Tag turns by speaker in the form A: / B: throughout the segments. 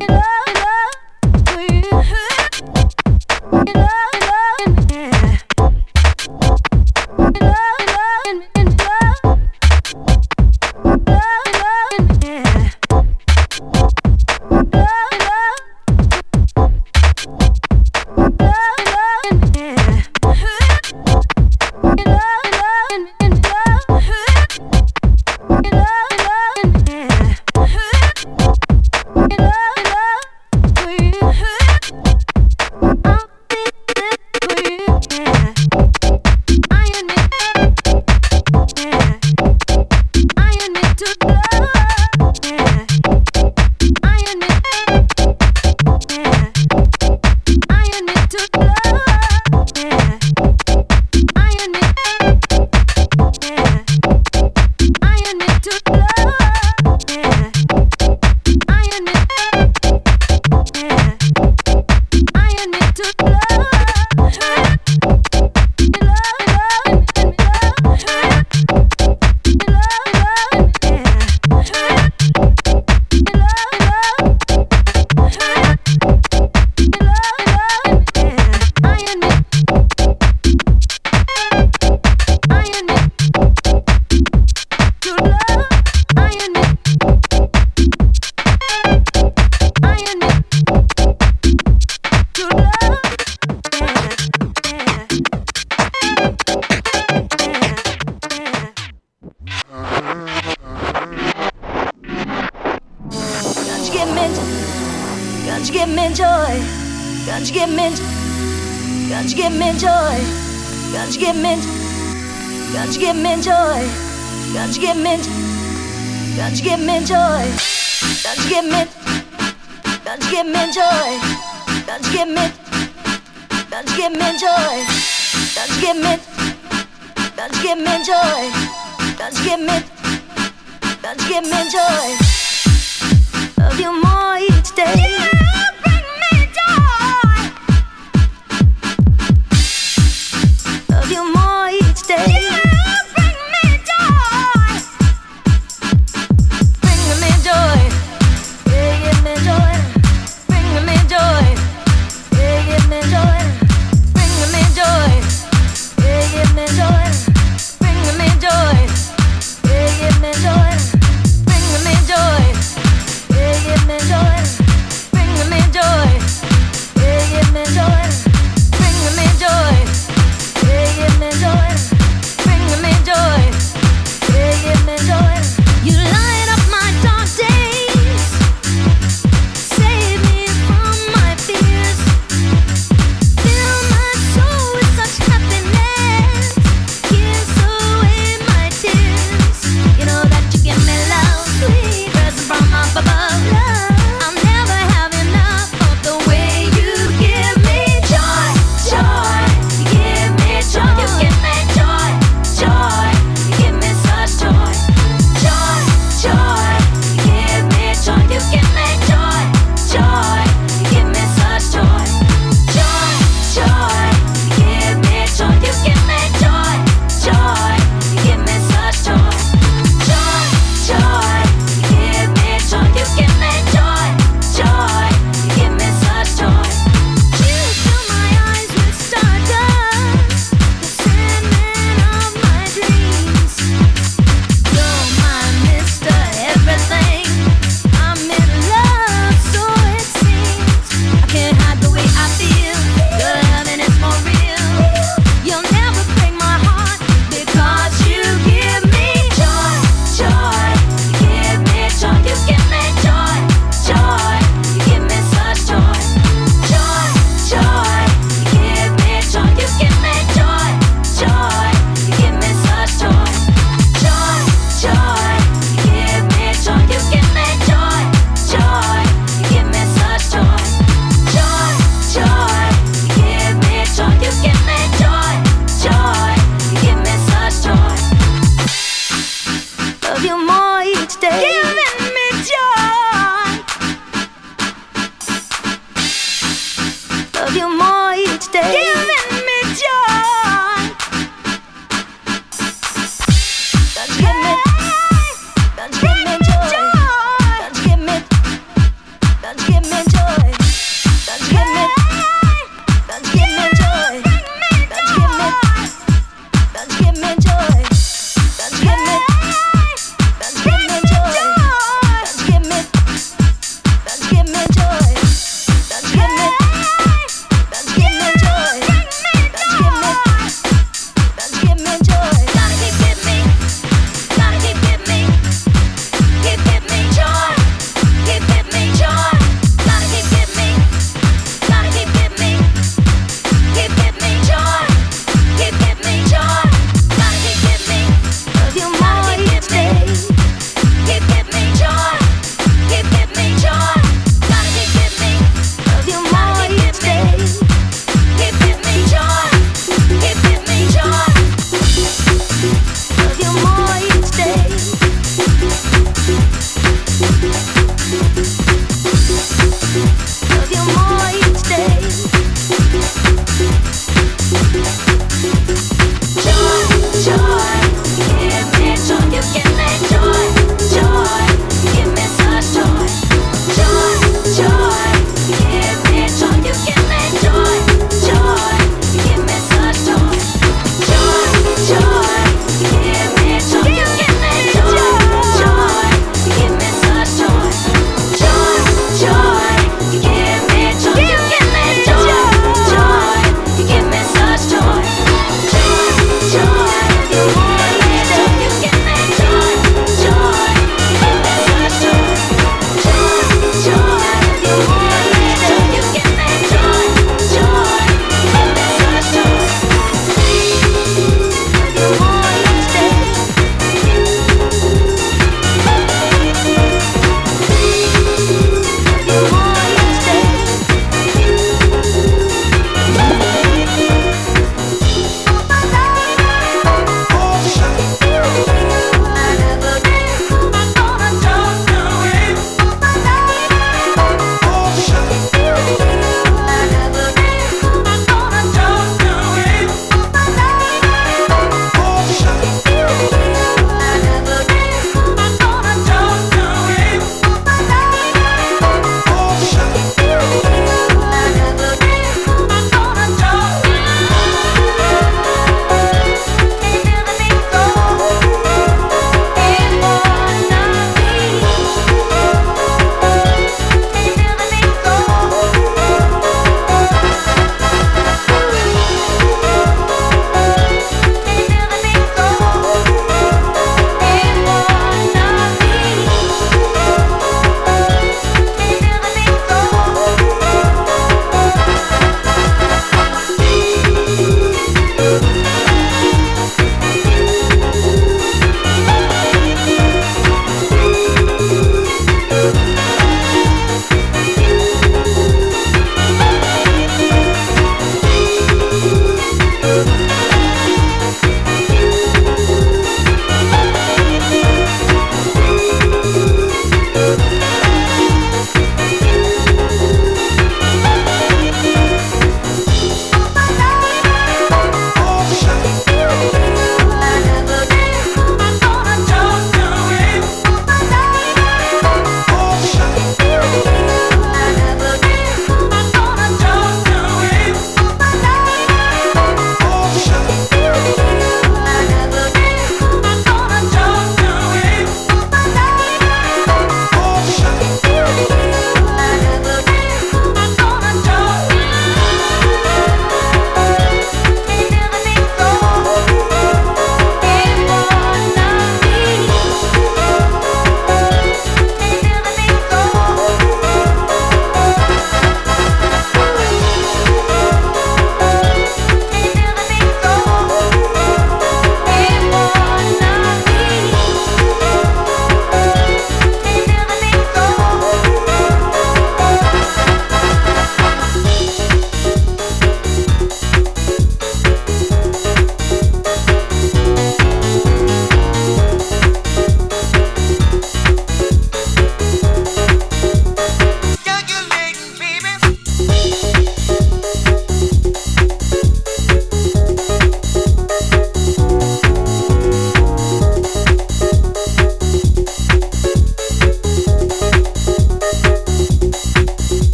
A: Bring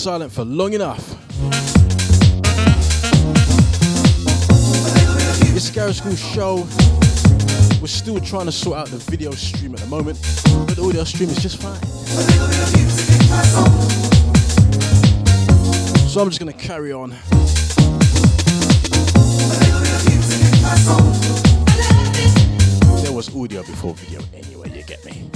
B: silent for long enough. It's Garage Skool show. We're still trying to sort out the video stream at the moment, but the audio stream is just fine. So I'm just gonna carry on. There was audio before video anyway, you get me.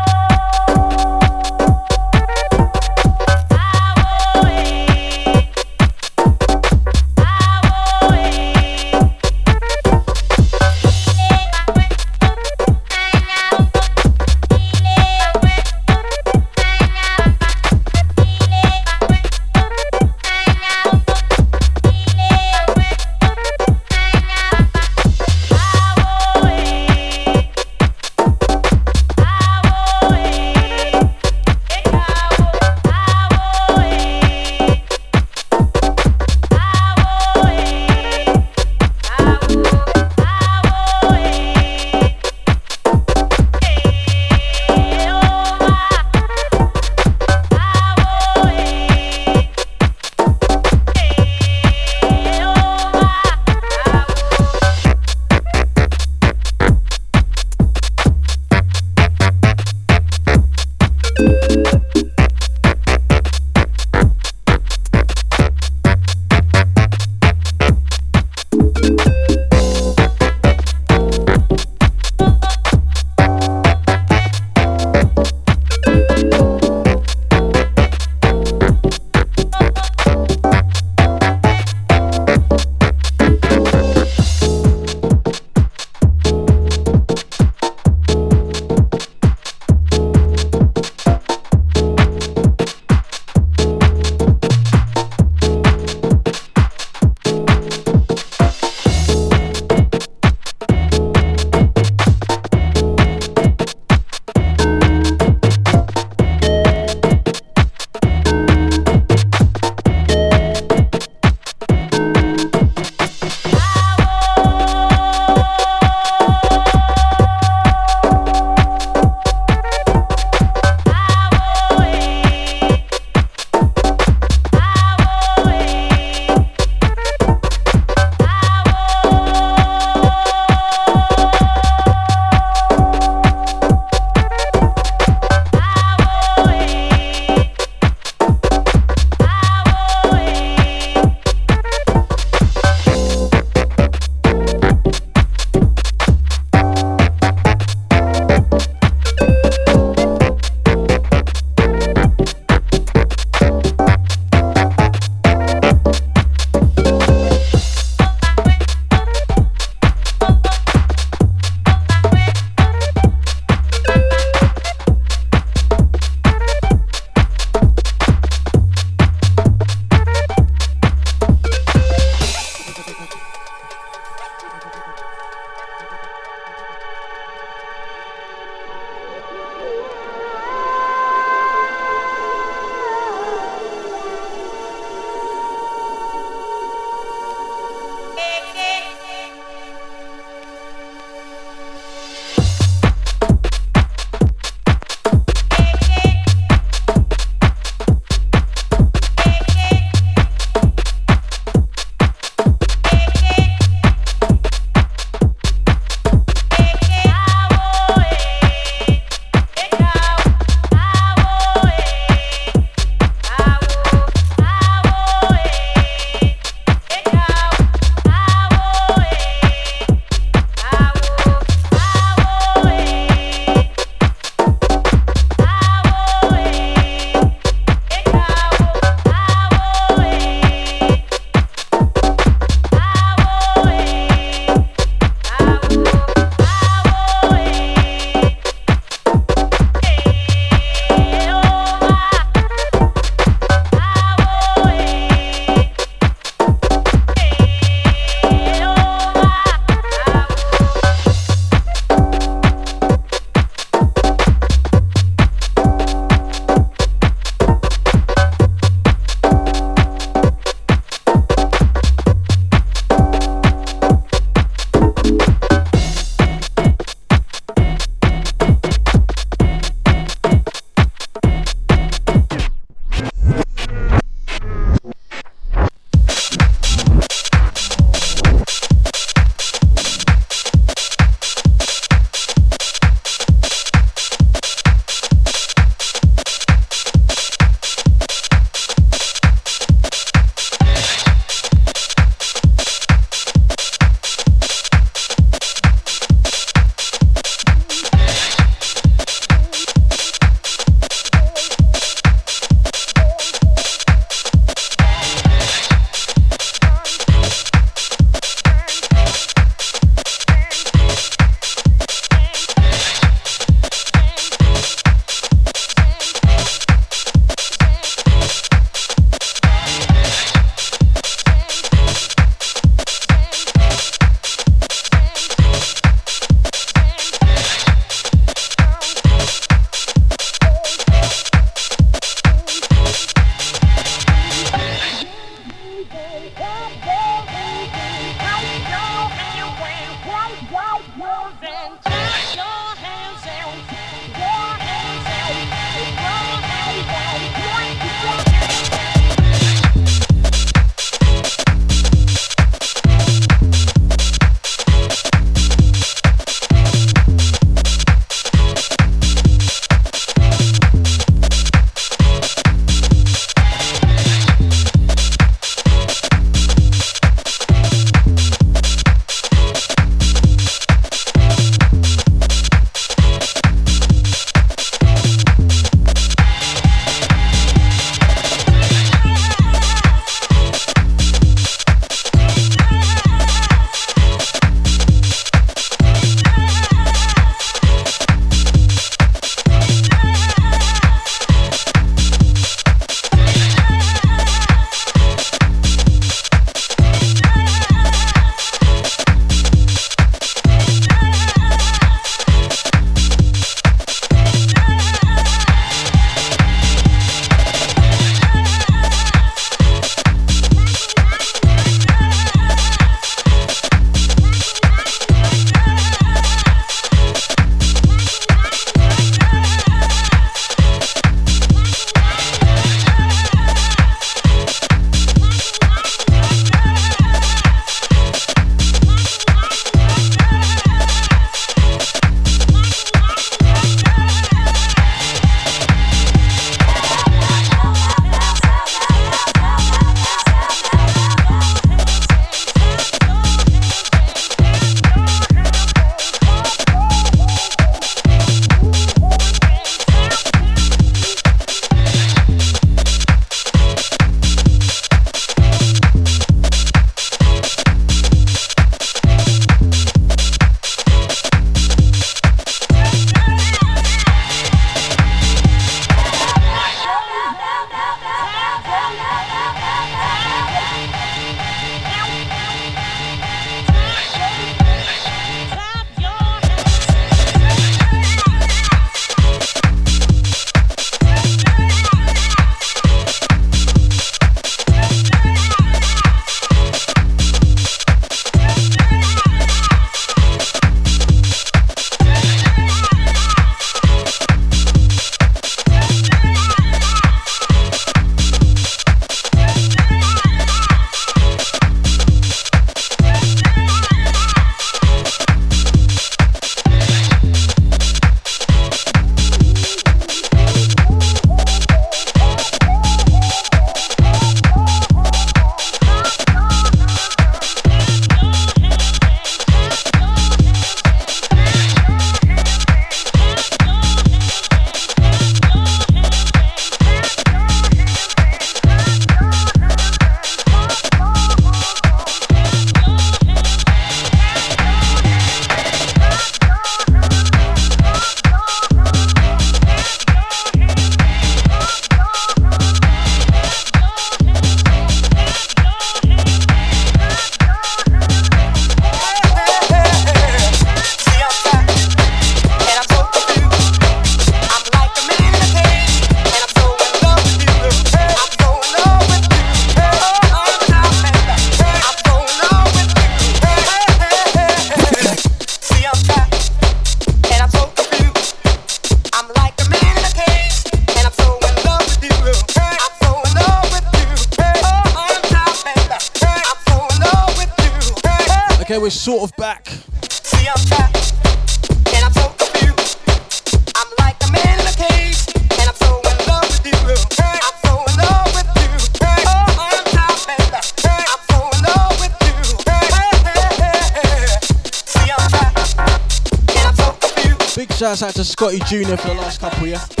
B: To Scotty Jr. for the last couple, yeah?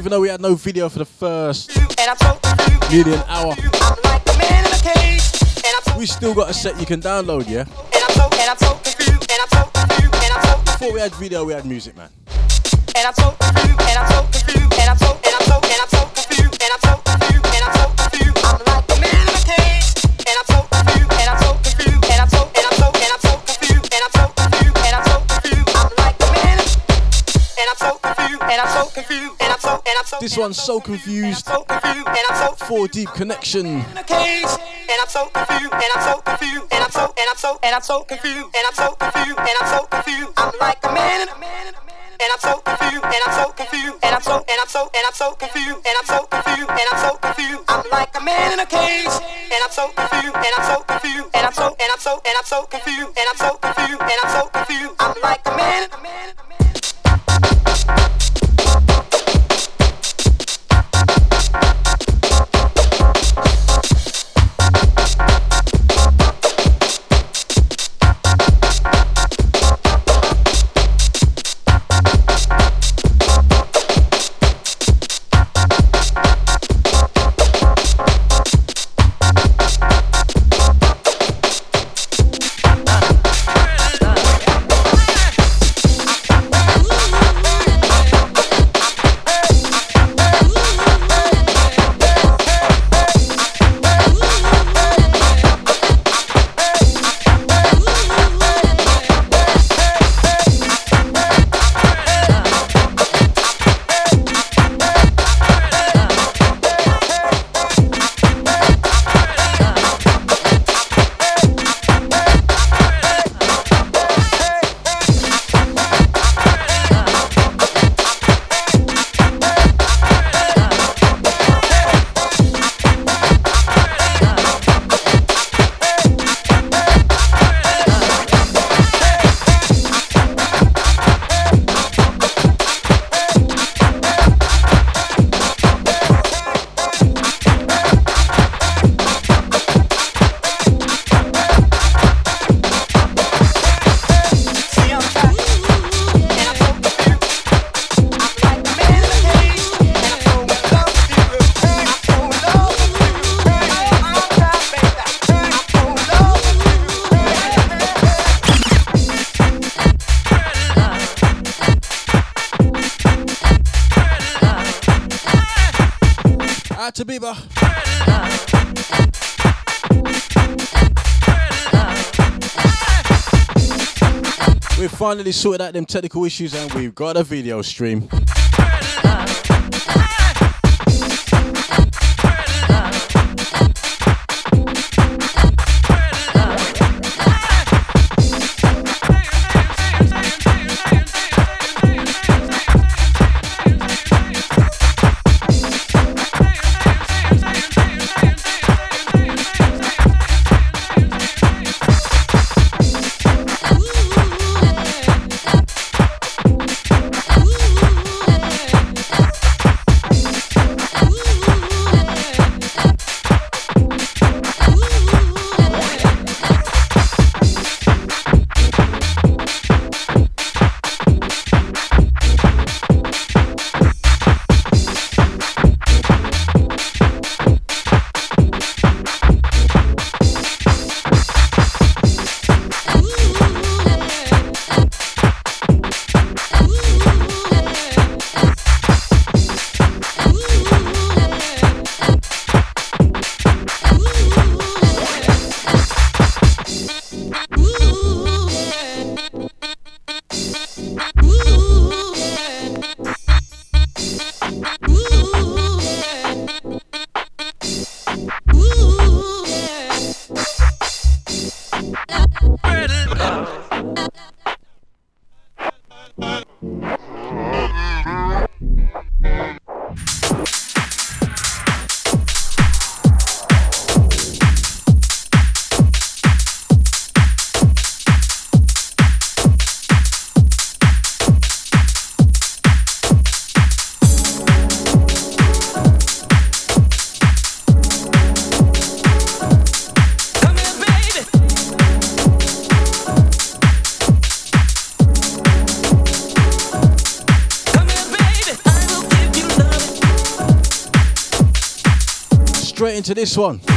B: Even though we had no video for the first nearly an hour, we still got a set you can download, yeah? Before we had video, we had music, man. This one's so confused. Four deep connection. And I'm so confused, and I'm so confused, and I'm so, and I'm so, and I'm so confused, and I'm so confused, and I'm so confused. I'm like a man and I'm so confused, and I'm so confused, and I'm so, and I'm so, and I'm so confused, and I'm so confused, and I'm so confused. I'm like a man in a cage, and I'm so confused, and I'm so confused, and I'm so, and I'm so, and I'm so confused, and I'm so confused, and I'm so confused. I'm like a man. Finally sorted out them technical issues and we've got a video stream.
C: to this one.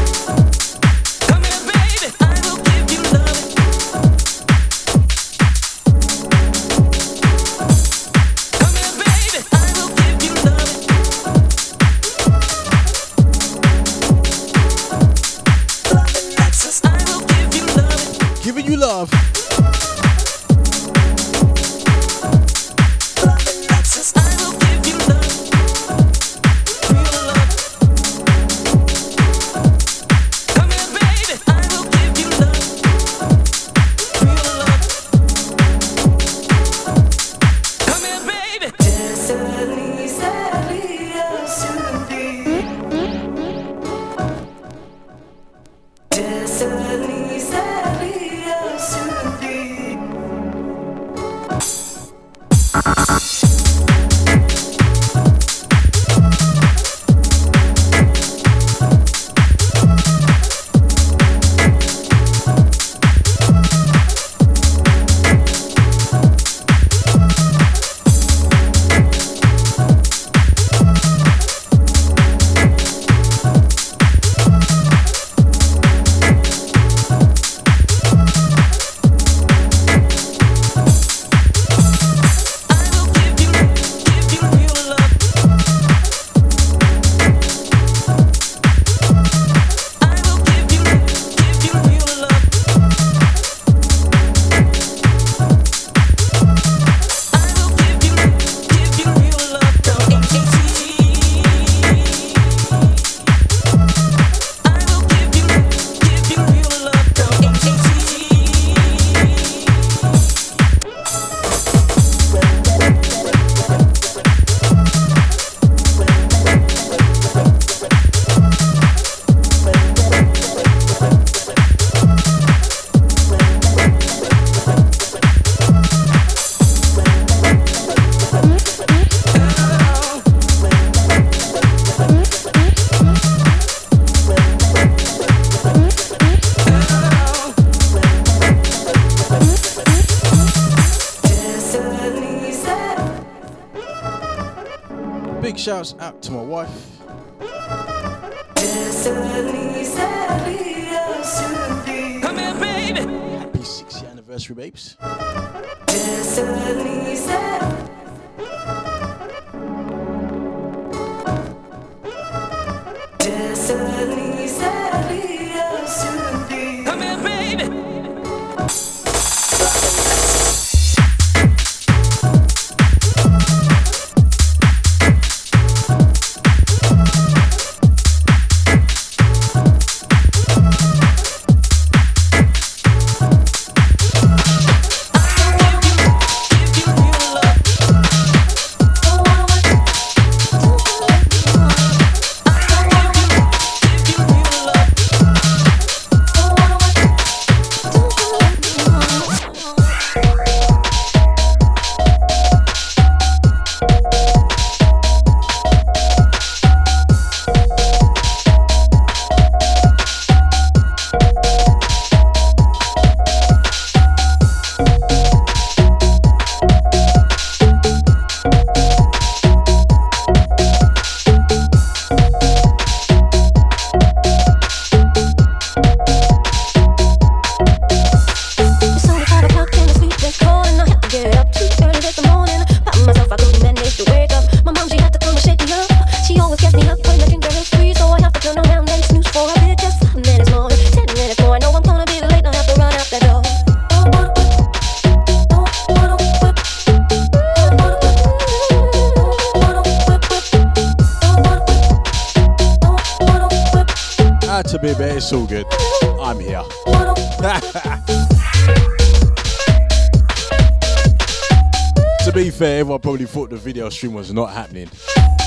C: radio stream was not happening.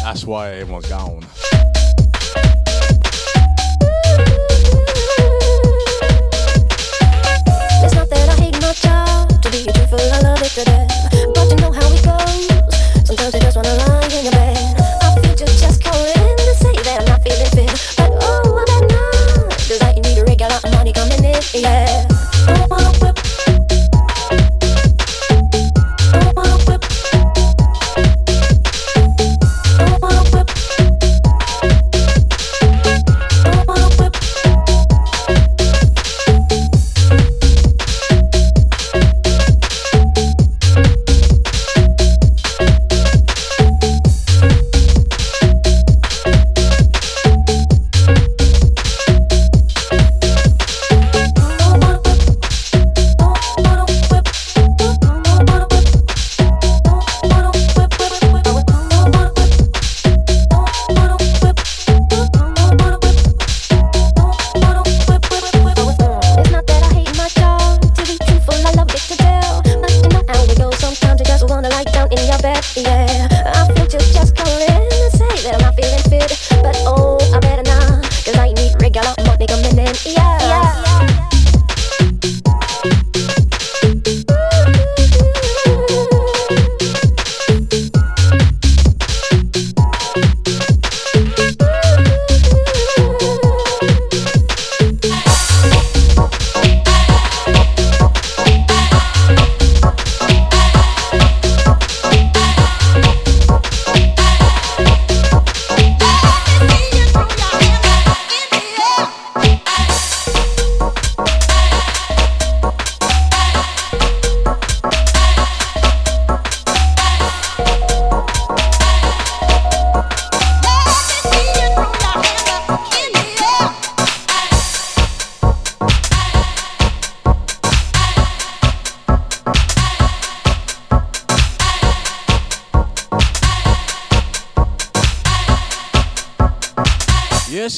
C: That's why everyone's gone.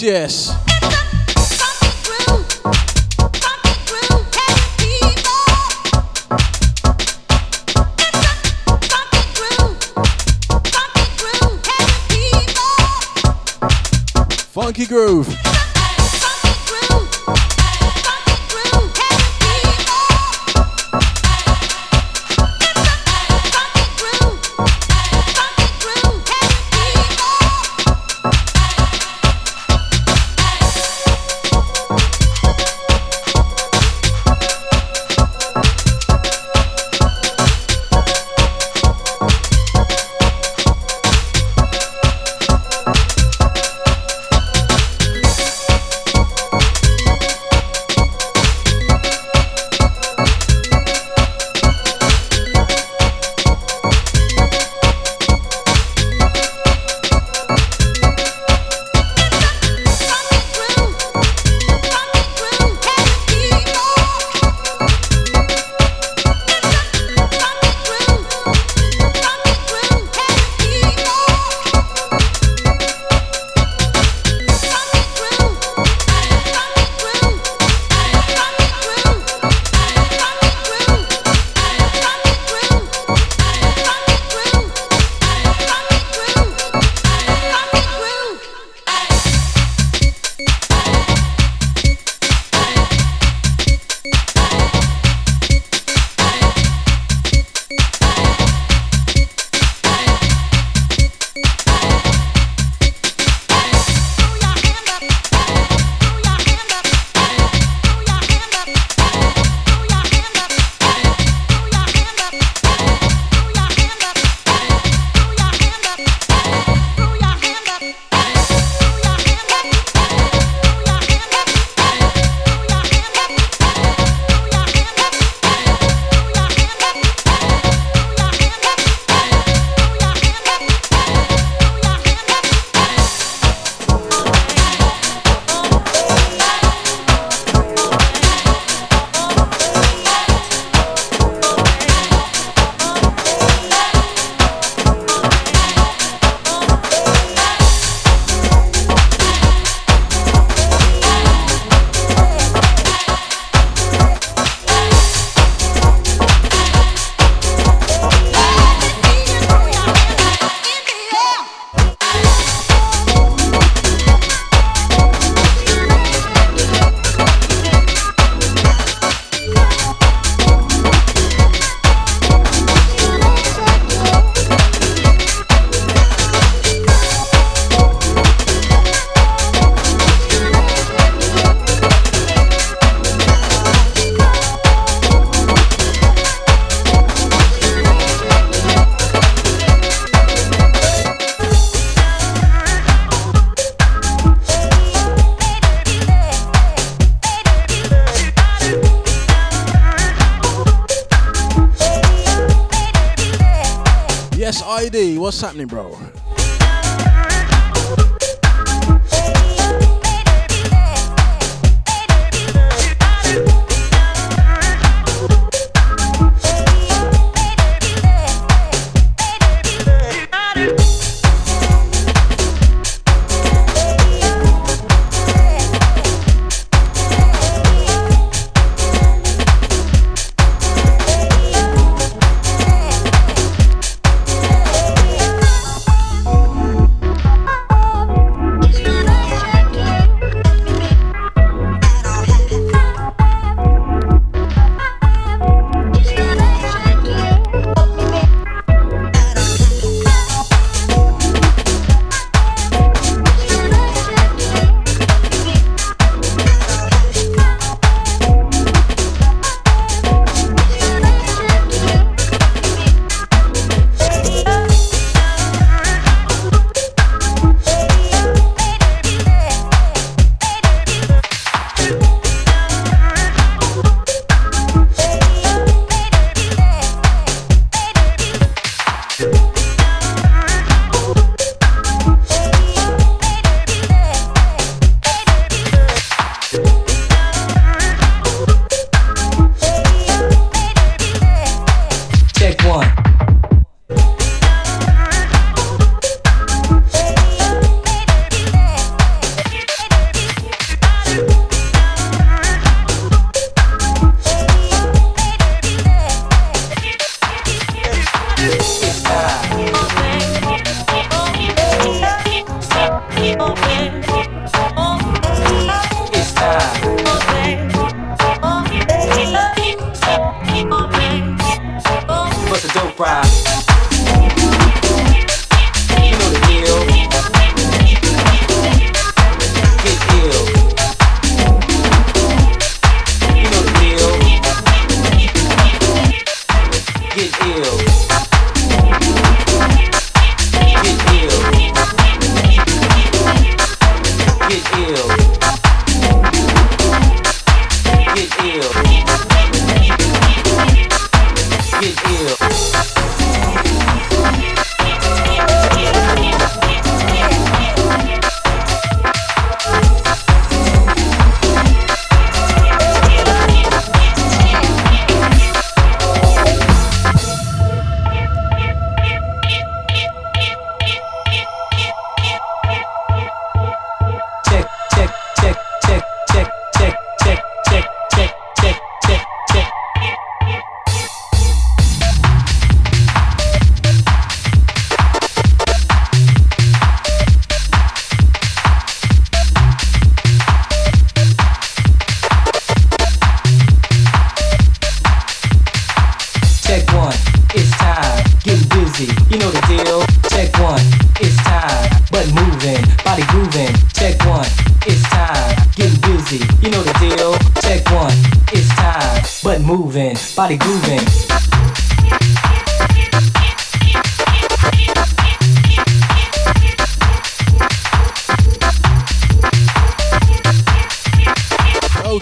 A: Yes, yes. Funky groove. What's happening, bro?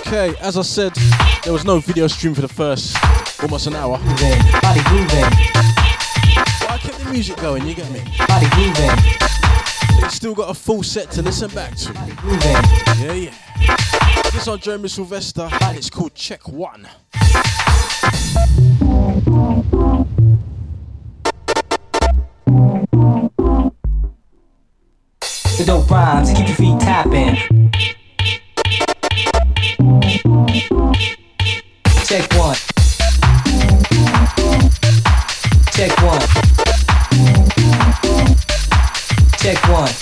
B: Okay, as I said, there was no video stream for the first almost an hour.
D: Body grooving.
B: But I kept the music going, you get me?
D: Body grooving.
B: So still got a full set to listen back to.
D: Body grooving.
B: Yeah, yeah. This on Jeremy Sylvester, and it's called Check One.
D: The dope rhymes, keep your feet tapping. Check one. Check one. Check one.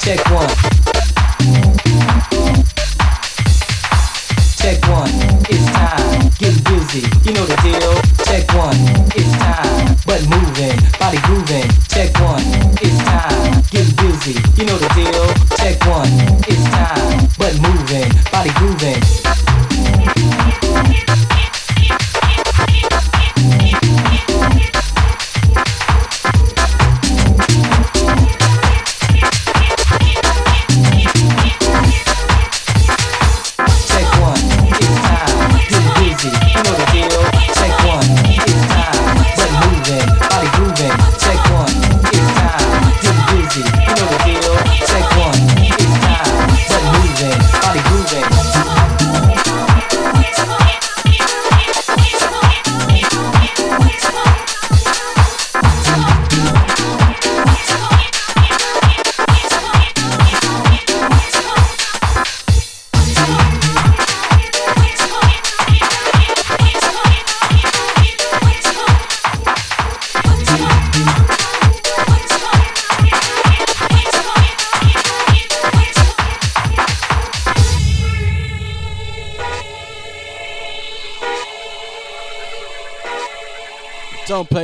D: Check one. Check one. It's time. Getting busy. You know the deal. Check one. It's time. But moving. Body grooving. Check one. It's time. Getting busy. You know the deal. Body grooving.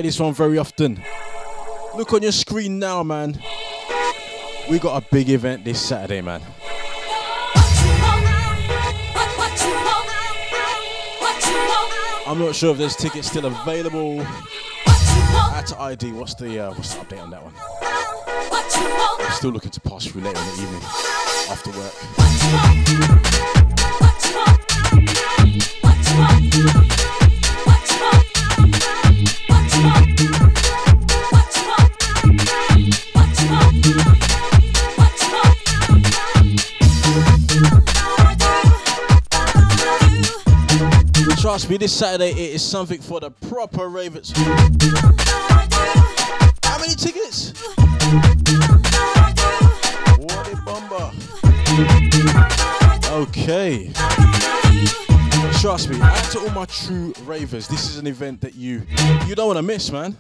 B: This one very often. Look on your screen now, man. We got a big event this Saturday, man. I'm not sure if there's tickets still available. At ID, what's the uh, what's the update on that one? I'm still looking to pass through later in the evening after work. Me, this Saturday it is something for the proper ravers. How many tickets? What a bumper. Okay. Trust me, out to all my true ravers, this is an event that you you don't want to miss, man.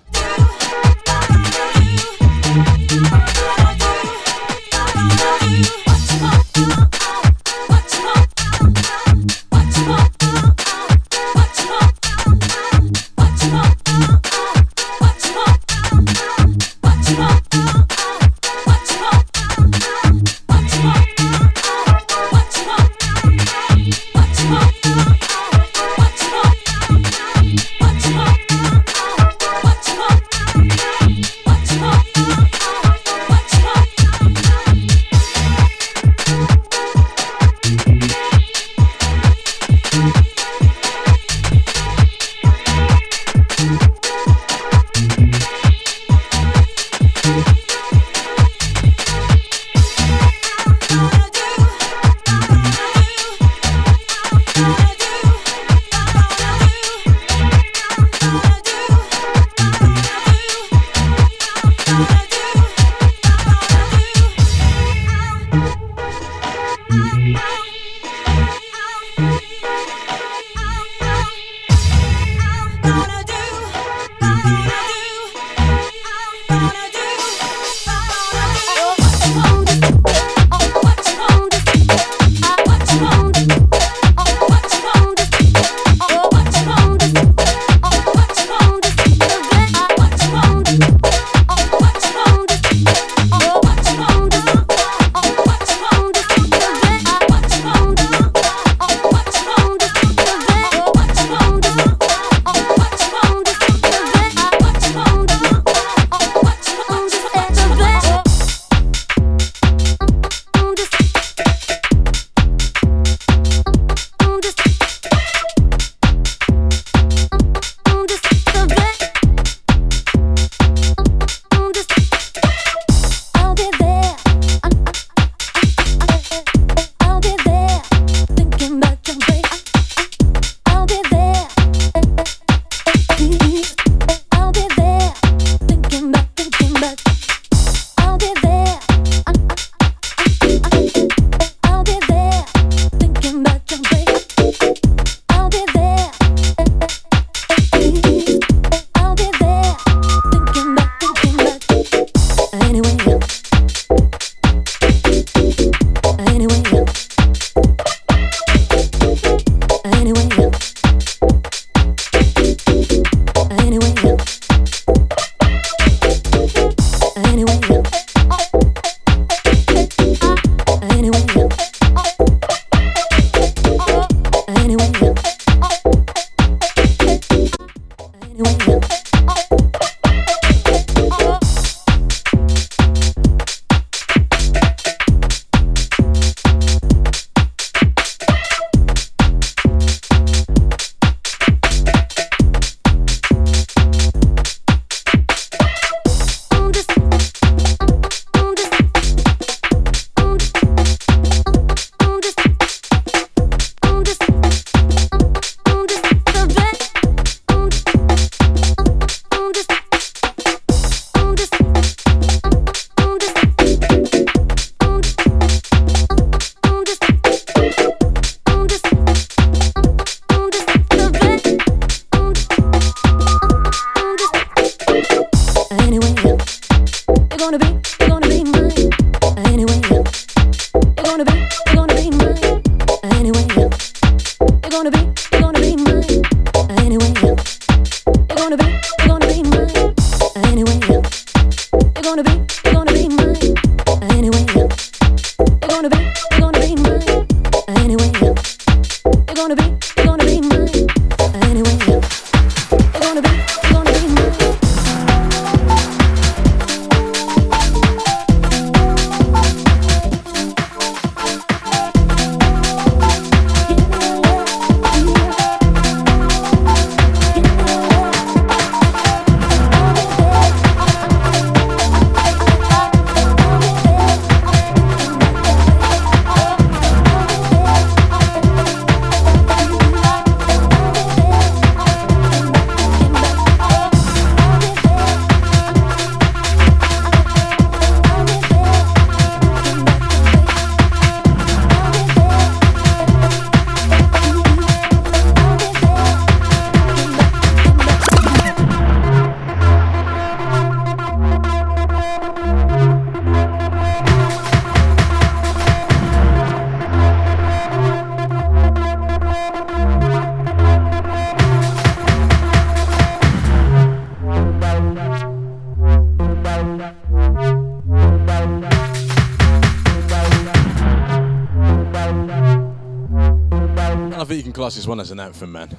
B: Class one as an anthem, man.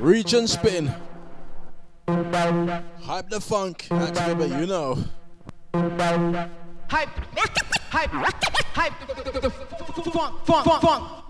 B: And spin. Hype the funk. Activate, you know. Hype. Hype. Hype. Funk. Funk. Funk.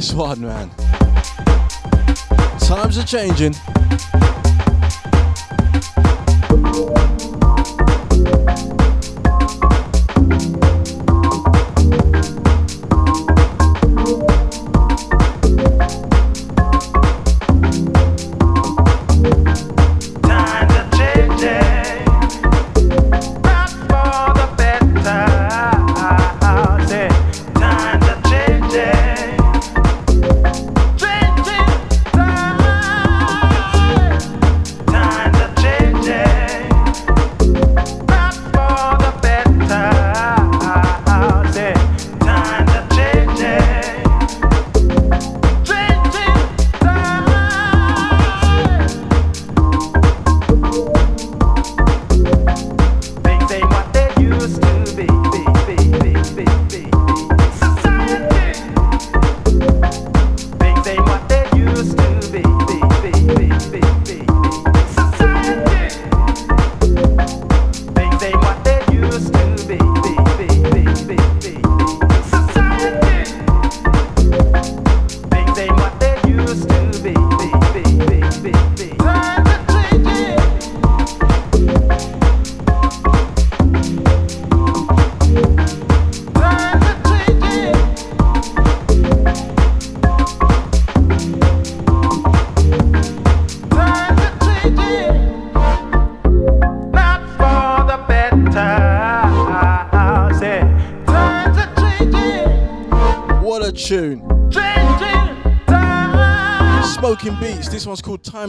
B: This one, man. Times are changing.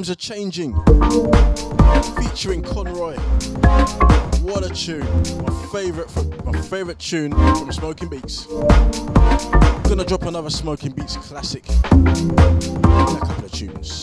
B: Times are changing. Featuring Conroy. What a tune. My favorite my favorite tune from Smoking Beats. Gonna drop another Smoking Beats classic. a couple of tunes.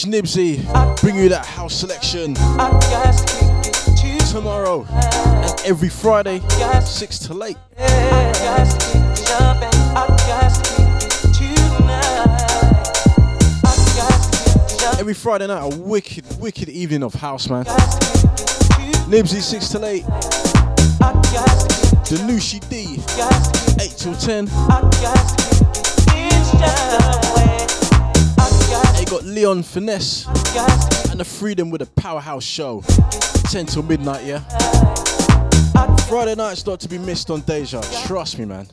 E: Catch Nibsy, bring you that house selection tomorrow and every Friday, 6 to late. Every Friday night, a wicked, wicked evening of house, man. Nibsy 6 to 8. The Nushi D, 8 till 10. Leon Finesse and the Freedom with a Powerhouse show, 10 till midnight, yeah? Friday night's not to be missed on Deja, trust me, man.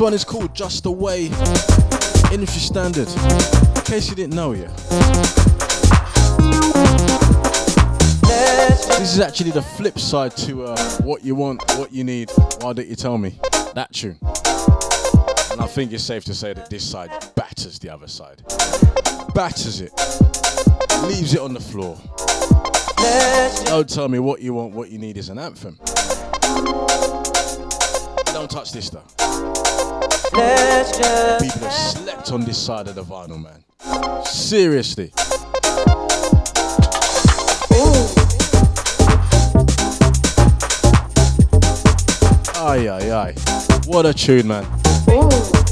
E: One is called Just the Way, industry standard. In case you didn't know, yeah. This is actually the flip side to uh, What You Want, What You Need, Why Don't You Tell Me? That tune. And I think it's safe to say that this side batters the other side. Batters it. Leaves it on the floor. Don't tell me what you want, what you need is an anthem. Don't touch this though. People have slept on this side of the vinyl, man. Seriously. Aye, aye, aye. What a tune, man.
A: Deep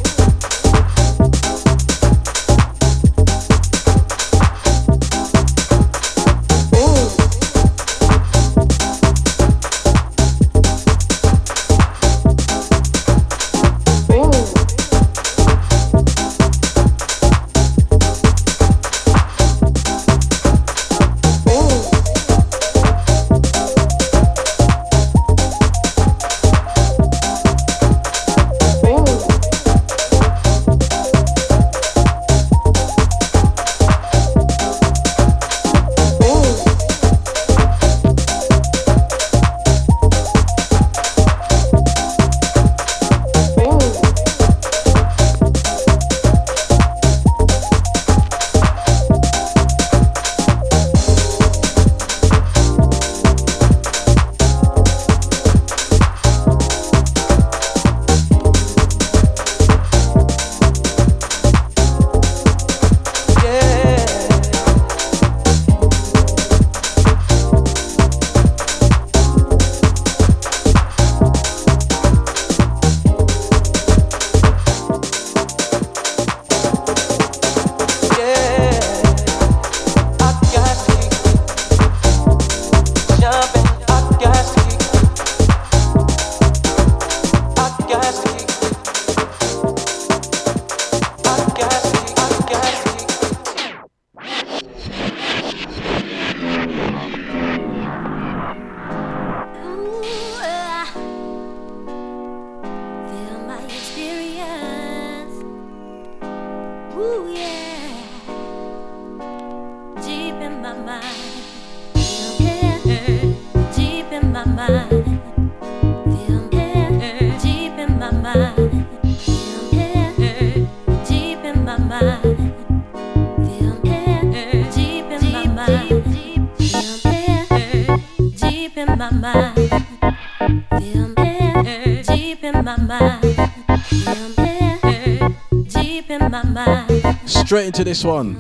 A: Straight into this one.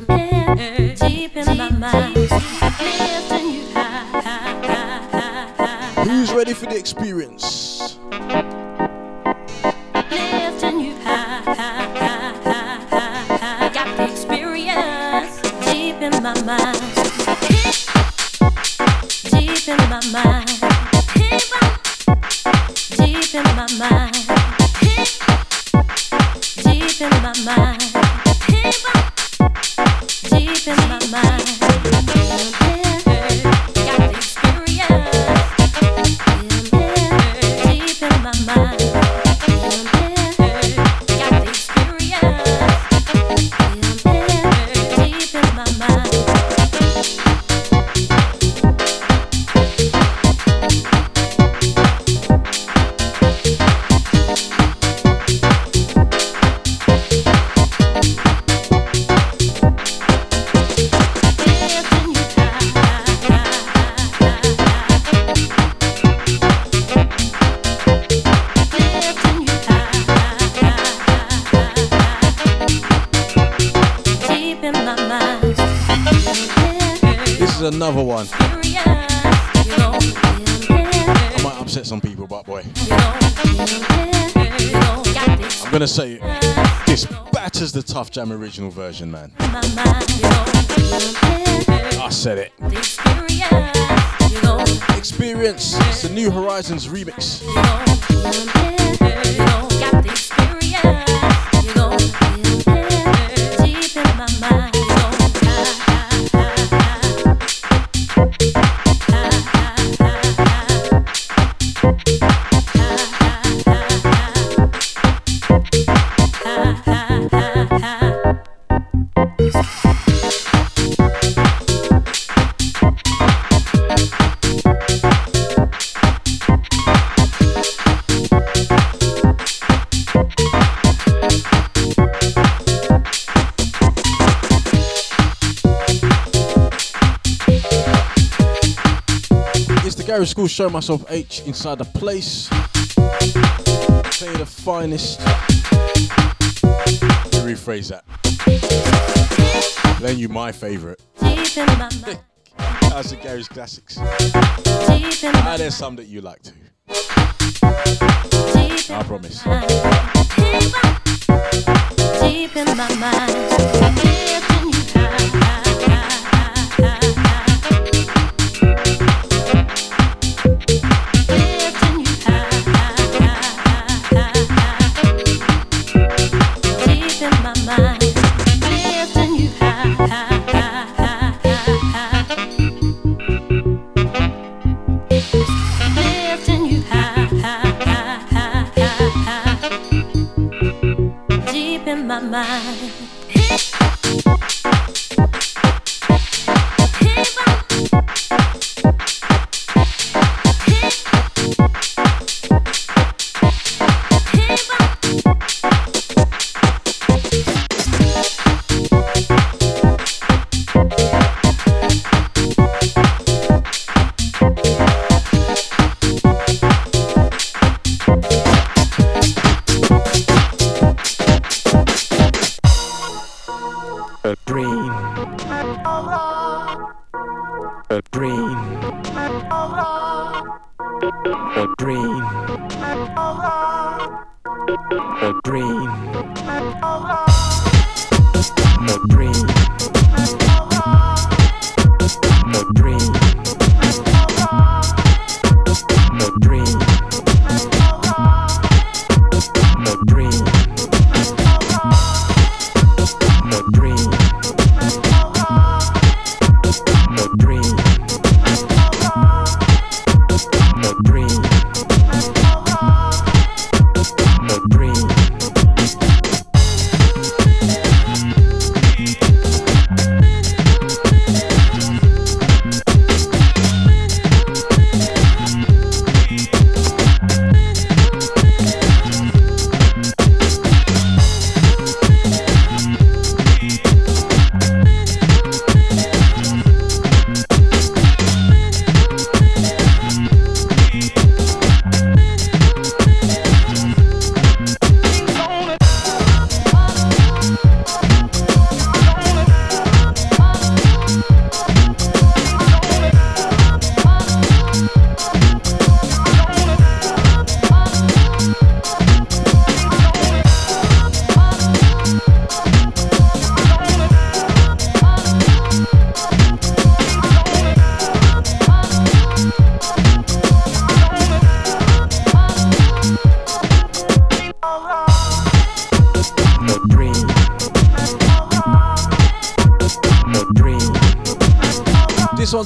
A: Who's ready for the experience? in my mind. Gonna say it. this batters the Tuff Jam original version, man. I said it. Experience. It's the New Horizons remix. Garage Skool show myself H inside the place. Say the finest. Rephrase that. Then you my favourite. That's the Gary's Classics? Ah, there's some that you like too. I promise. Deep in my mind.
B: my mind.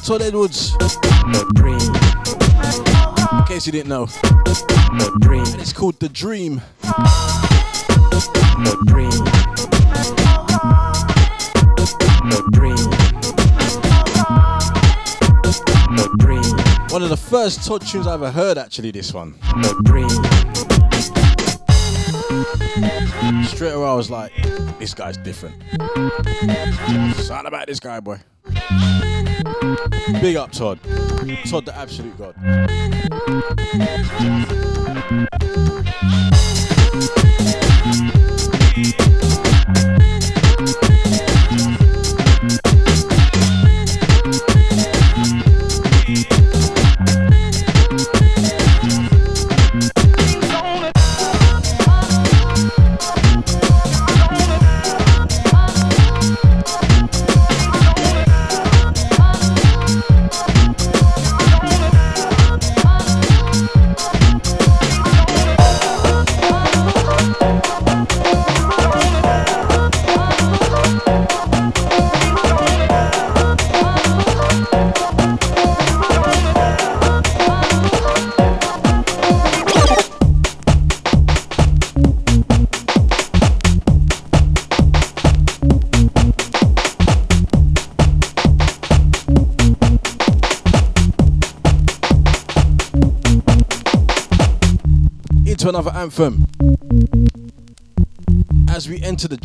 B: Todd Edwards.
D: The dream.
B: In case you didn't know.
D: The dream.
B: And it's called The Dream.
D: The dream. The dream. The dream.
B: One of the first Todd tunes I ever heard, actually, this one.
D: The dream.
B: Straight away, I was like, this guy's different. Something about this guy, boy. Big up, Todd. Todd, the absolute god.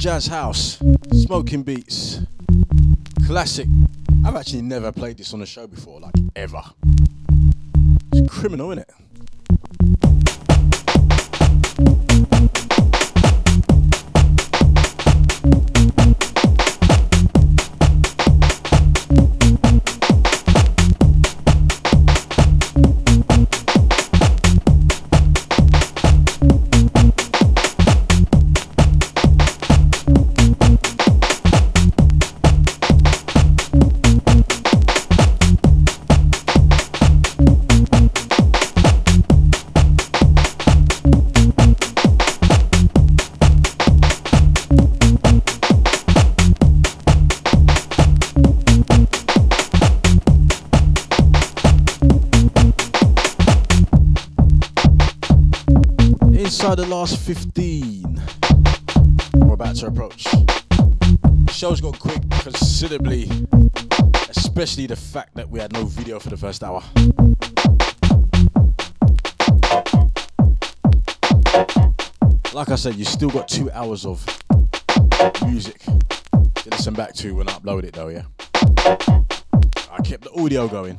B: Jazz house, smoking beats. Classic. I've actually never played this on the show before, like ever. It's criminal, isn't Inside the last 15, we're about to approach. Show's got quick considerably, especially the fact that we had no video for the first hour. Like I said, you still got two hours of music to listen back to when I upload it, though, yeah? I kept the audio going.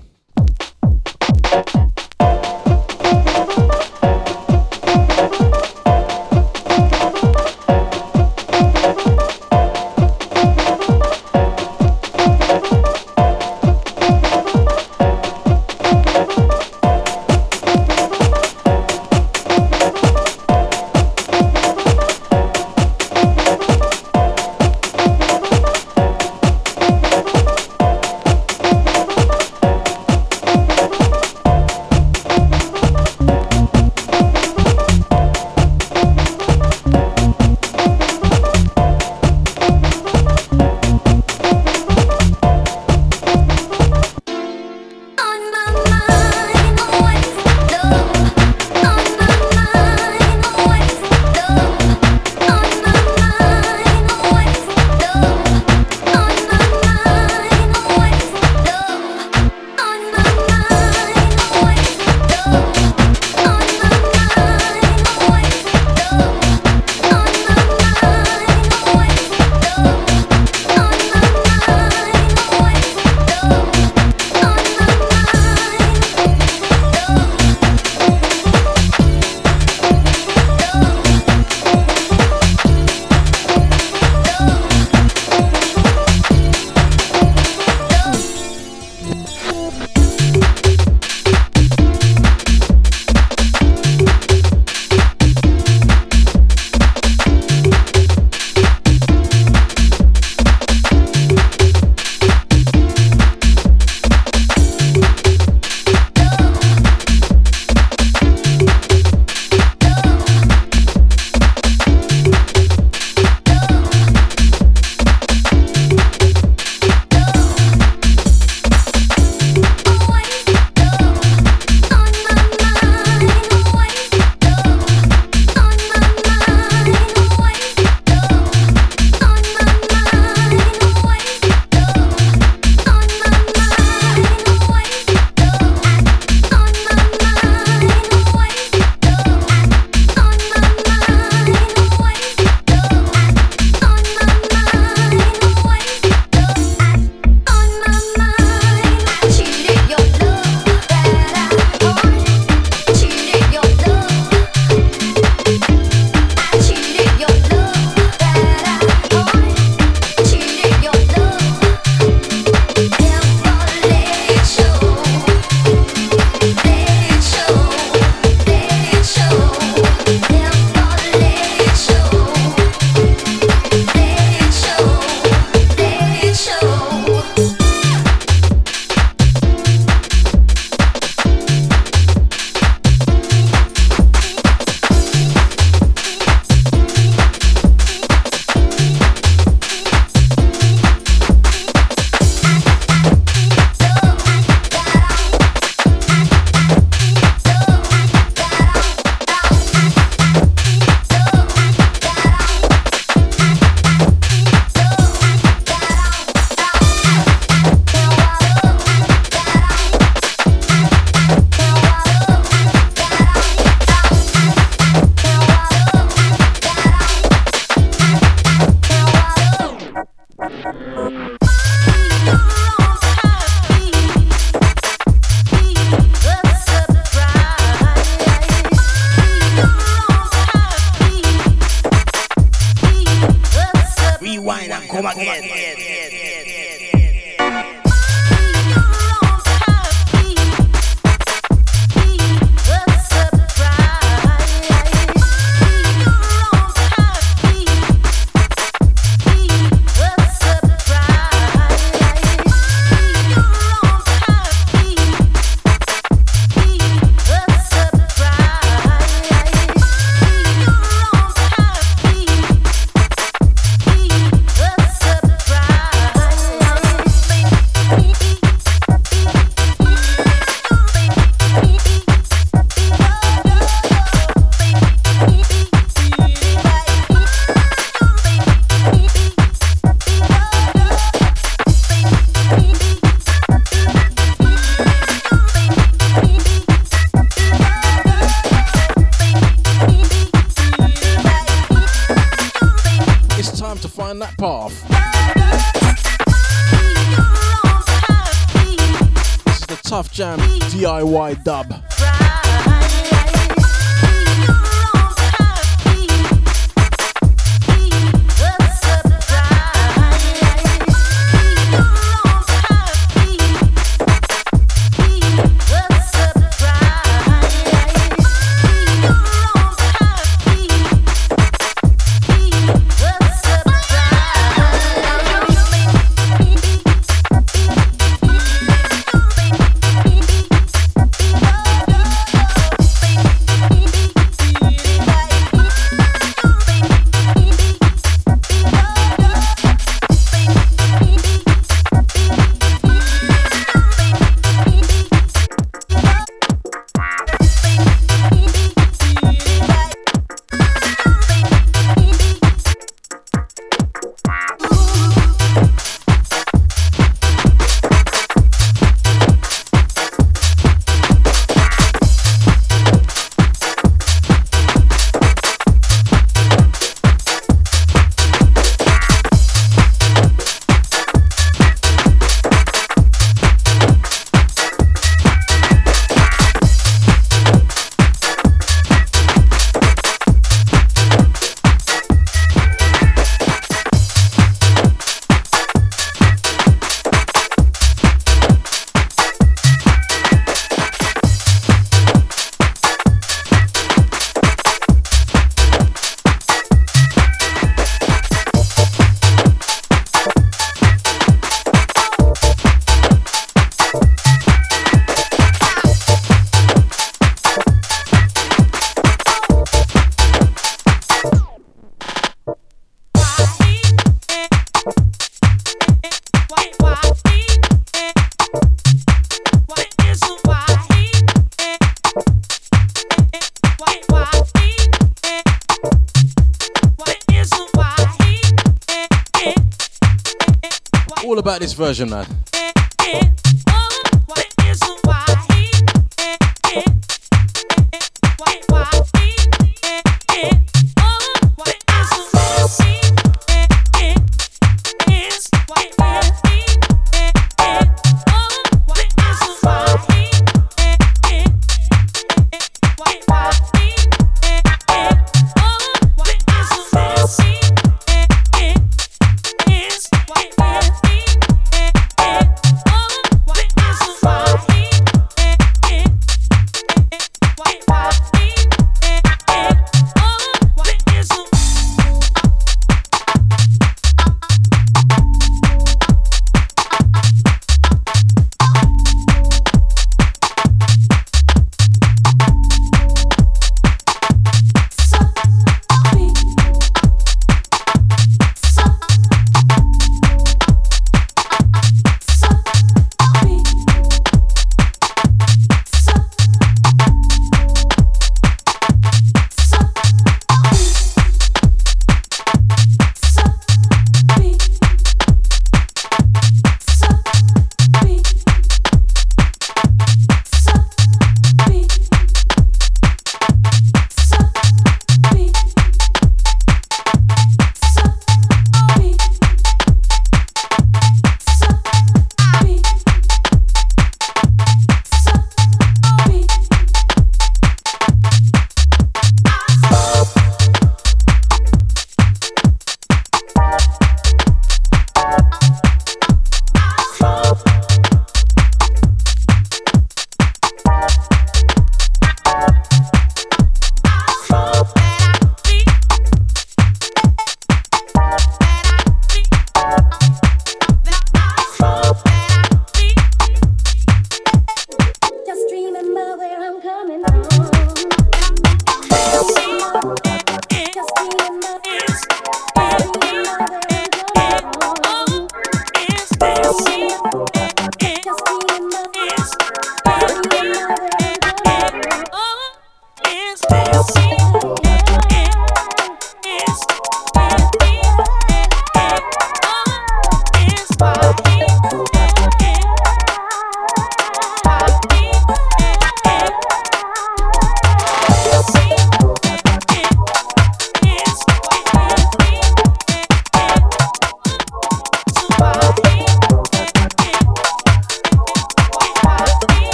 A: Version, man.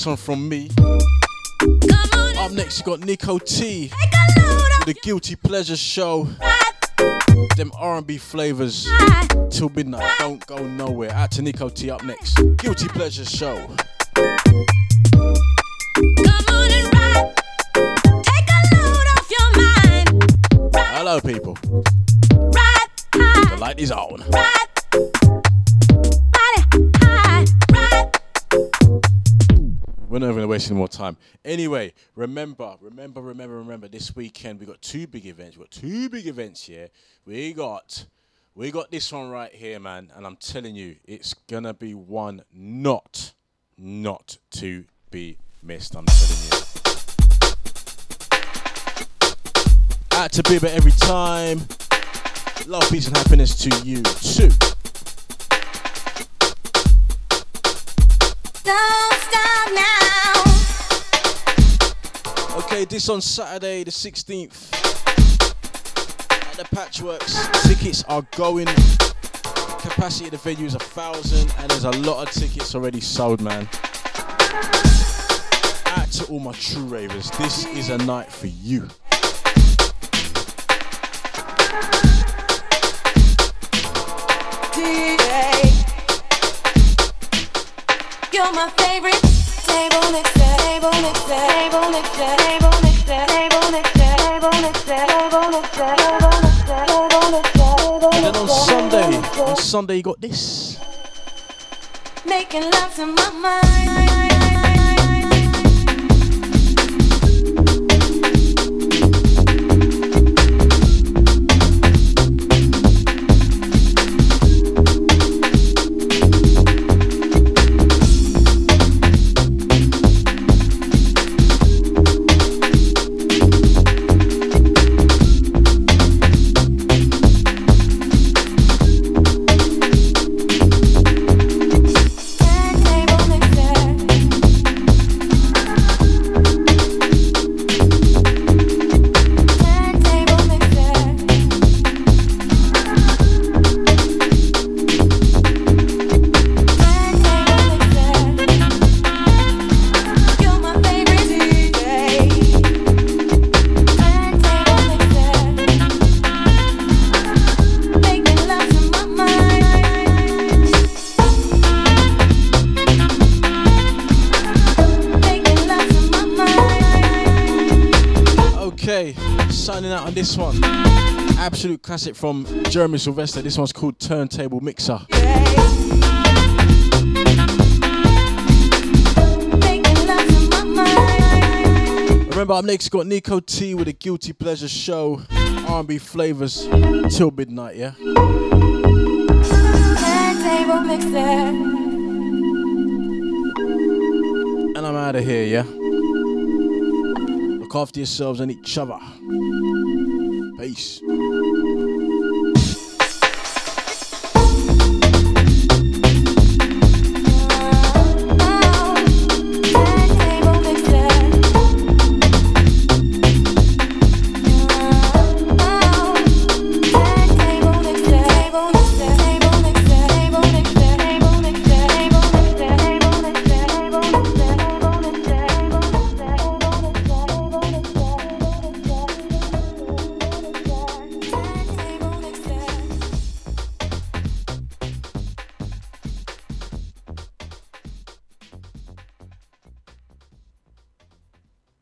B: Last one from me. Up next, you got Nico T the Guilty Pleasure Show. Them R&B flavors till midnight. Don't go nowhere. Out to Nico T up next. Guilty Pleasure Show. Hello, people. The light is on. We're not waste any more time. Anyway, remember, remember, remember, remember. This weekend we got two big events. We got two big events here. We got, we got this one right here, man. And I'm telling you, it's gonna be one not, not to be missed. I'm telling you. Out to Bieber every time. Love, peace, and happiness to you too. Okay, this on Saturday the 16th at the Patchworks. Tickets are going. Capacity of the venue is a thousand, and there's a lot of tickets already sold, man. Out to all my true ravers, this is a night for you. DJ, you're my favorite table table Sunday you got this. Making love to my mind. This one. Absolute classic from Jeremy Sylvester. This one's called Turntable Mixer. Remember, up next got Nico T with a Guilty Pleasure show, R&B flavors till midnight. Yeah. Turntable Mixer. And I'm out of here. Yeah. Look after yourselves and each other. Peace.